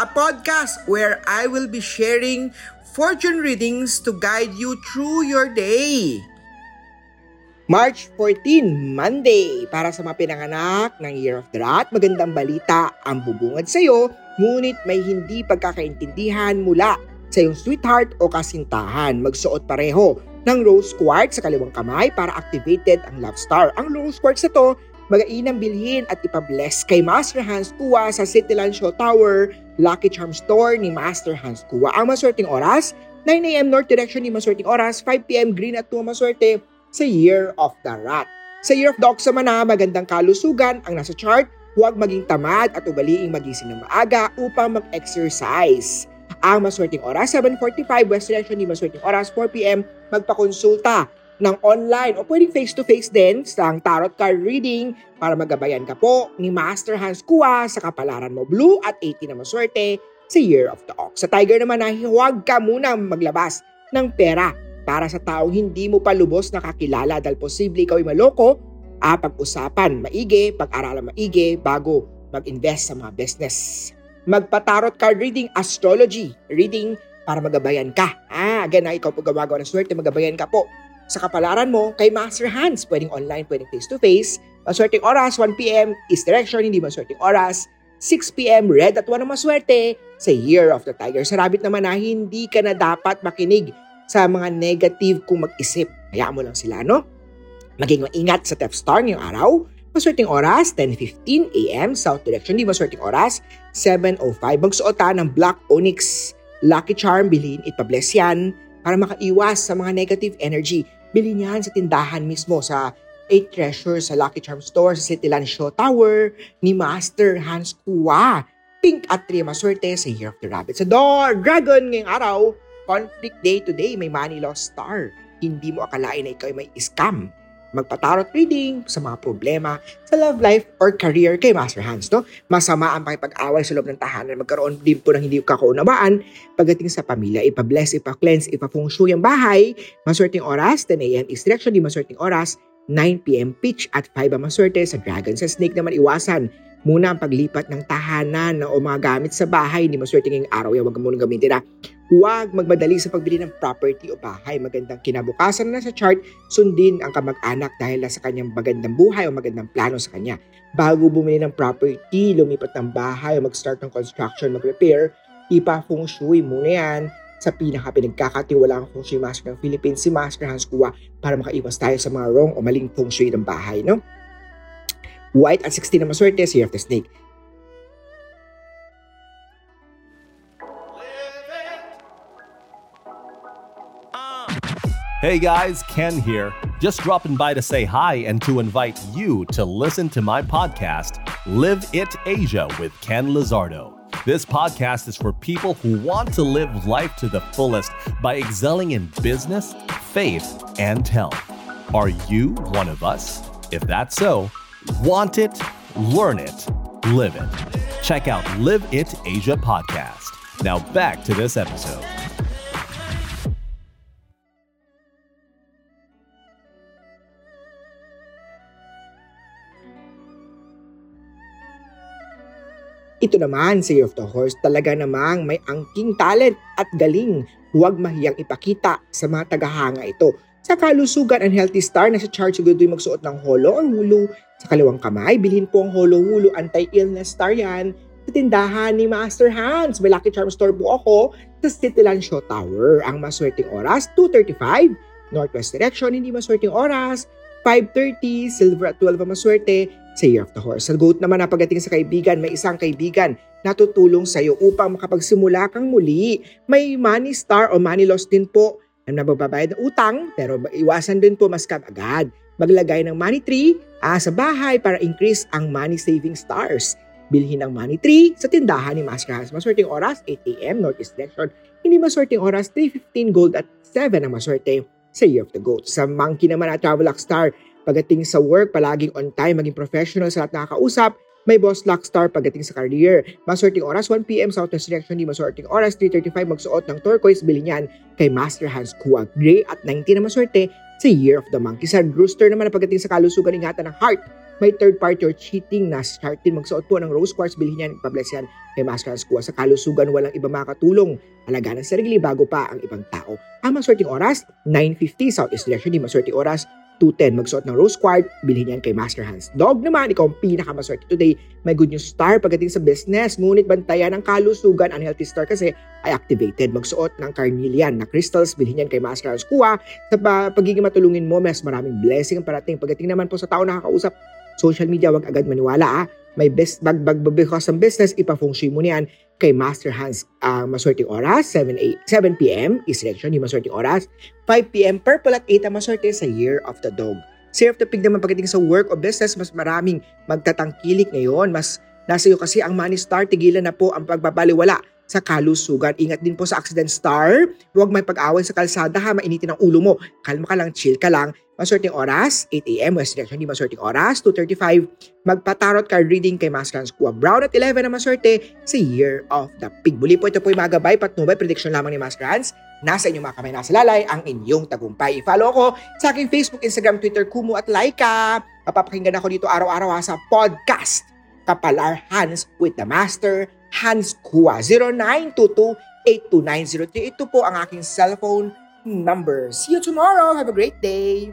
a podcast where I will be sharing fortune readings to guide you through your day. March 14, Monday, para sa mga pinanganak ng Year of the Rat, magandang balita ang bubungad sa iyo, ngunit may hindi pagkakaintindihan mula sa iyong sweetheart o kasintahan. Magsuot pareho ng rose quartz sa kaliwang kamay para activated ang love star. Ang rose quartz na to, magainang bilhin at ipabless kay Master Hans Kua sa Cityland Show Tower, Lucky Charm Store ni Master Hans Kua. Ang maswerteng oras, 9am North Direction ni maswerteng oras, 5pm Green at 2 maswerte sa Year of the Rat. Sa Year of the Ox naman na magandang kalusugan ang nasa chart, huwag maging tamad at ugaliing magising ng maaga upang mag-exercise. Ang maswerteng oras, 7.45 West Direction ni maswerteng oras, 4pm magpakonsulta ng online o pwedeng face-to-face din sa tarot card reading para magabayan ka po ni Master Hans Kua sa kapalaran mo blue at 80 na maswerte sa Year of the Ox. Sa Tiger naman na huwag ka muna maglabas ng pera para sa taong hindi mo pa lubos nakakilala dahil posible ikaw ay maloko, ah, pag-usapan maigi, pag-aralan maigi bago mag-invest sa mga business. Magpa-tarot card reading, astrology reading para magabayan ka. Ah, again, na ikaw po gumagawa ng swerte, magabayan ka po sa kapalaran mo kay Master Hands. Pwedeng online, pwedeng face-to-face. Maswerteng oras, 1pm, East Direction, hindi maswerteng oras. 6pm, red at 1 ang maswerte sa Year of the Tiger. Sa Rabbit naman na hindi ka na dapat makinig sa mga negative kung mag-isip. Hayaan mo lang sila, no? Maging maingat sa Theft Star ngayong araw. Maswerteng oras, 10.15 a.m. South Direction. Di maswerteng oras, 7.05. Magsuot ka ng Black Onyx Lucky Charm. Bilhin, ipabless yan para makaiwas sa mga negative energy. Bilhin yan sa tindahan mismo sa 8 Treasures sa Lucky Charm Store sa Cityland Show Tower ni Master Hans Kua. Pink at 3 maswerte sa Year of the Rabbit. Sa Door Dragon ngayong araw, conflict day today, may money loss star. Hindi mo akalain na ikaw ay may scam magpatarot reading sa mga problema sa love life or career kay Master Hans. No? Masama ang pakipag-away sa loob ng tahanan. Magkaroon din po ng hindi kaunawaan pagdating sa pamilya. Ipa-bless, ipa-cleanse, ipa-feng shui ang bahay. Maswerteng oras, 10 a.m. is direction. Di maswerteng oras, 9 p.m. pitch at 5 ang maswerte. Sa dragon, sa snake naman iwasan muna ang paglipat ng tahanan o mga gamit sa bahay. Hindi maswerte ngayong araw yan. Huwag mo nang gamitin na. Huwag magmadali sa pagbili ng property o bahay. Magandang kinabukasan na sa chart, sundin ang kamag-anak dahil sa kanyang magandang buhay o magandang plano sa kanya. Bago bumili ng property, lumipat ng bahay o mag-start ng construction, mag-repair, ipa feng shui muna yan sa pinaka pinagkakatiwalaan feng shui master ng Philippines, si Master Hans Kua, para makaiwas tayo sa mga wrong o maling feng shui ng bahay. No? White at 16 na maswerte, Year of the Snake. Hey guys, Ken here. Just dropping by to say hi and to invite you to listen to my podcast, Live It Asia with Ken Lizardo. This podcast is for people who want to live life to the fullest by excelling in business, faith, and health. Are you one of us? If that's so, want it, learn it, live it. Check out Live It Asia podcast. Now back to this episode. Ito naman sa Year of the Horse, talaga namang may angking talent at galing. Huwag mahiyang ipakita sa mga tagahanga ito. Sa kalusugan and healthy star na sa chart siguro magsuot ng holo or hulu sa kaliwang kamay. Bilhin po ang holo hulu anti-illness star yan sa tindahan ni Master Hans. May Lucky Charm Store po ako sa Cityland Show Tower. Ang maswerteng oras, 2.35. Northwest direction, hindi maswerteng oras. 5.30, silver at 12 ang maswerte sa Year of the Horse. Sa goat naman na pagdating sa kaibigan, may isang kaibigan na tutulong sa iyo upang makapagsimula kang muli. May money star o money loss din po na nababayad ng utang pero iwasan din po maskam agad. Maglagay ng money tree ah, sa bahay para increase ang money saving stars. bilhin ng money tree sa tindahan ni Master Hans. Maswerteng oras, 8am, Northeast Direction. Hindi maswerteng oras, 3.15 gold at 7 ang maswerte sa Year of the Goat. Sa monkey naman at Travel Star, pagdating sa work, palaging on time, maging professional sa lahat nakakausap, may boss luck star pagdating sa career. Maswerteng oras 1pm Southwest Direction, di maswerteng oras 3.35 magsuot ng turquoise, bilhin niyan kay Master Hans Kua Gray at 19 na maswerte sa Year of the Monkey. Sa Rooster naman na pagdating sa kalusugan, ingatan ng heart, may third party or cheating na start din magsuot po ng rose quartz, bilhin yan, ipabless yan kay Master Hans Kua. Sa kalusugan, walang iba makatulong. Alaga ng sarili bago pa ang ibang tao. Ang maswerteng oras, 9.50 Southeast Direction, di maswerteng oras 210. Magsuot ng rose quartz, bilhin yan kay Master Hans. Dog naman, ikaw ang pinakamaswerte today. May good news star pagdating sa business. Ngunit bantayan ng kalusugan, unhealthy star kasi ay activated. Magsuot ng carnelian na crystals, bilhin yan kay Master Hans. Kuha, sa pagiging matulungin mo, mas maraming blessing ang parating. Pagdating naman po sa tao nakakausap, social media, wag agad maniwala ah. May best bag bag because ng business, ipa-feng mo niyan kay Master Hans ang uh, maswerteng oras, 7, 8, 7 p.m. is election, yung maswerteng oras. 5 p.m. purple at 8 ang maswerte sa Year of the Dog. Year of the Pig naman pagdating sa work o business, mas maraming magtatangkilik ngayon. Mas nasa iyo kasi ang money star, tigilan na po ang pagbabaliwala sa kalusugan. Ingat din po sa accident star. Huwag may pag-away sa kalsada ha, mainitin ang ulo mo. Kalma ka lang, chill ka lang. Maswerteng oras, 8 a.m. West Direction, di maswerteng oras, 2.35. Magpa-tarot card reading kay Mas Kuha Brown at 11 na maswerte sa Year of the Pig. Muli po ito po yung mga gabay, patnubay, prediction lamang ni Mas Nasa inyong mga kamay, nasa lalay, ang inyong tagumpay. I-follow ko sa aking Facebook, Instagram, Twitter, Kumu at Laika. Mapapakinggan ako dito araw-araw sa podcast. Kapalar Hands with the Master, Hans Kua. 0922-82903. Ito po ang aking cellphone number. See you tomorrow. Have a great day.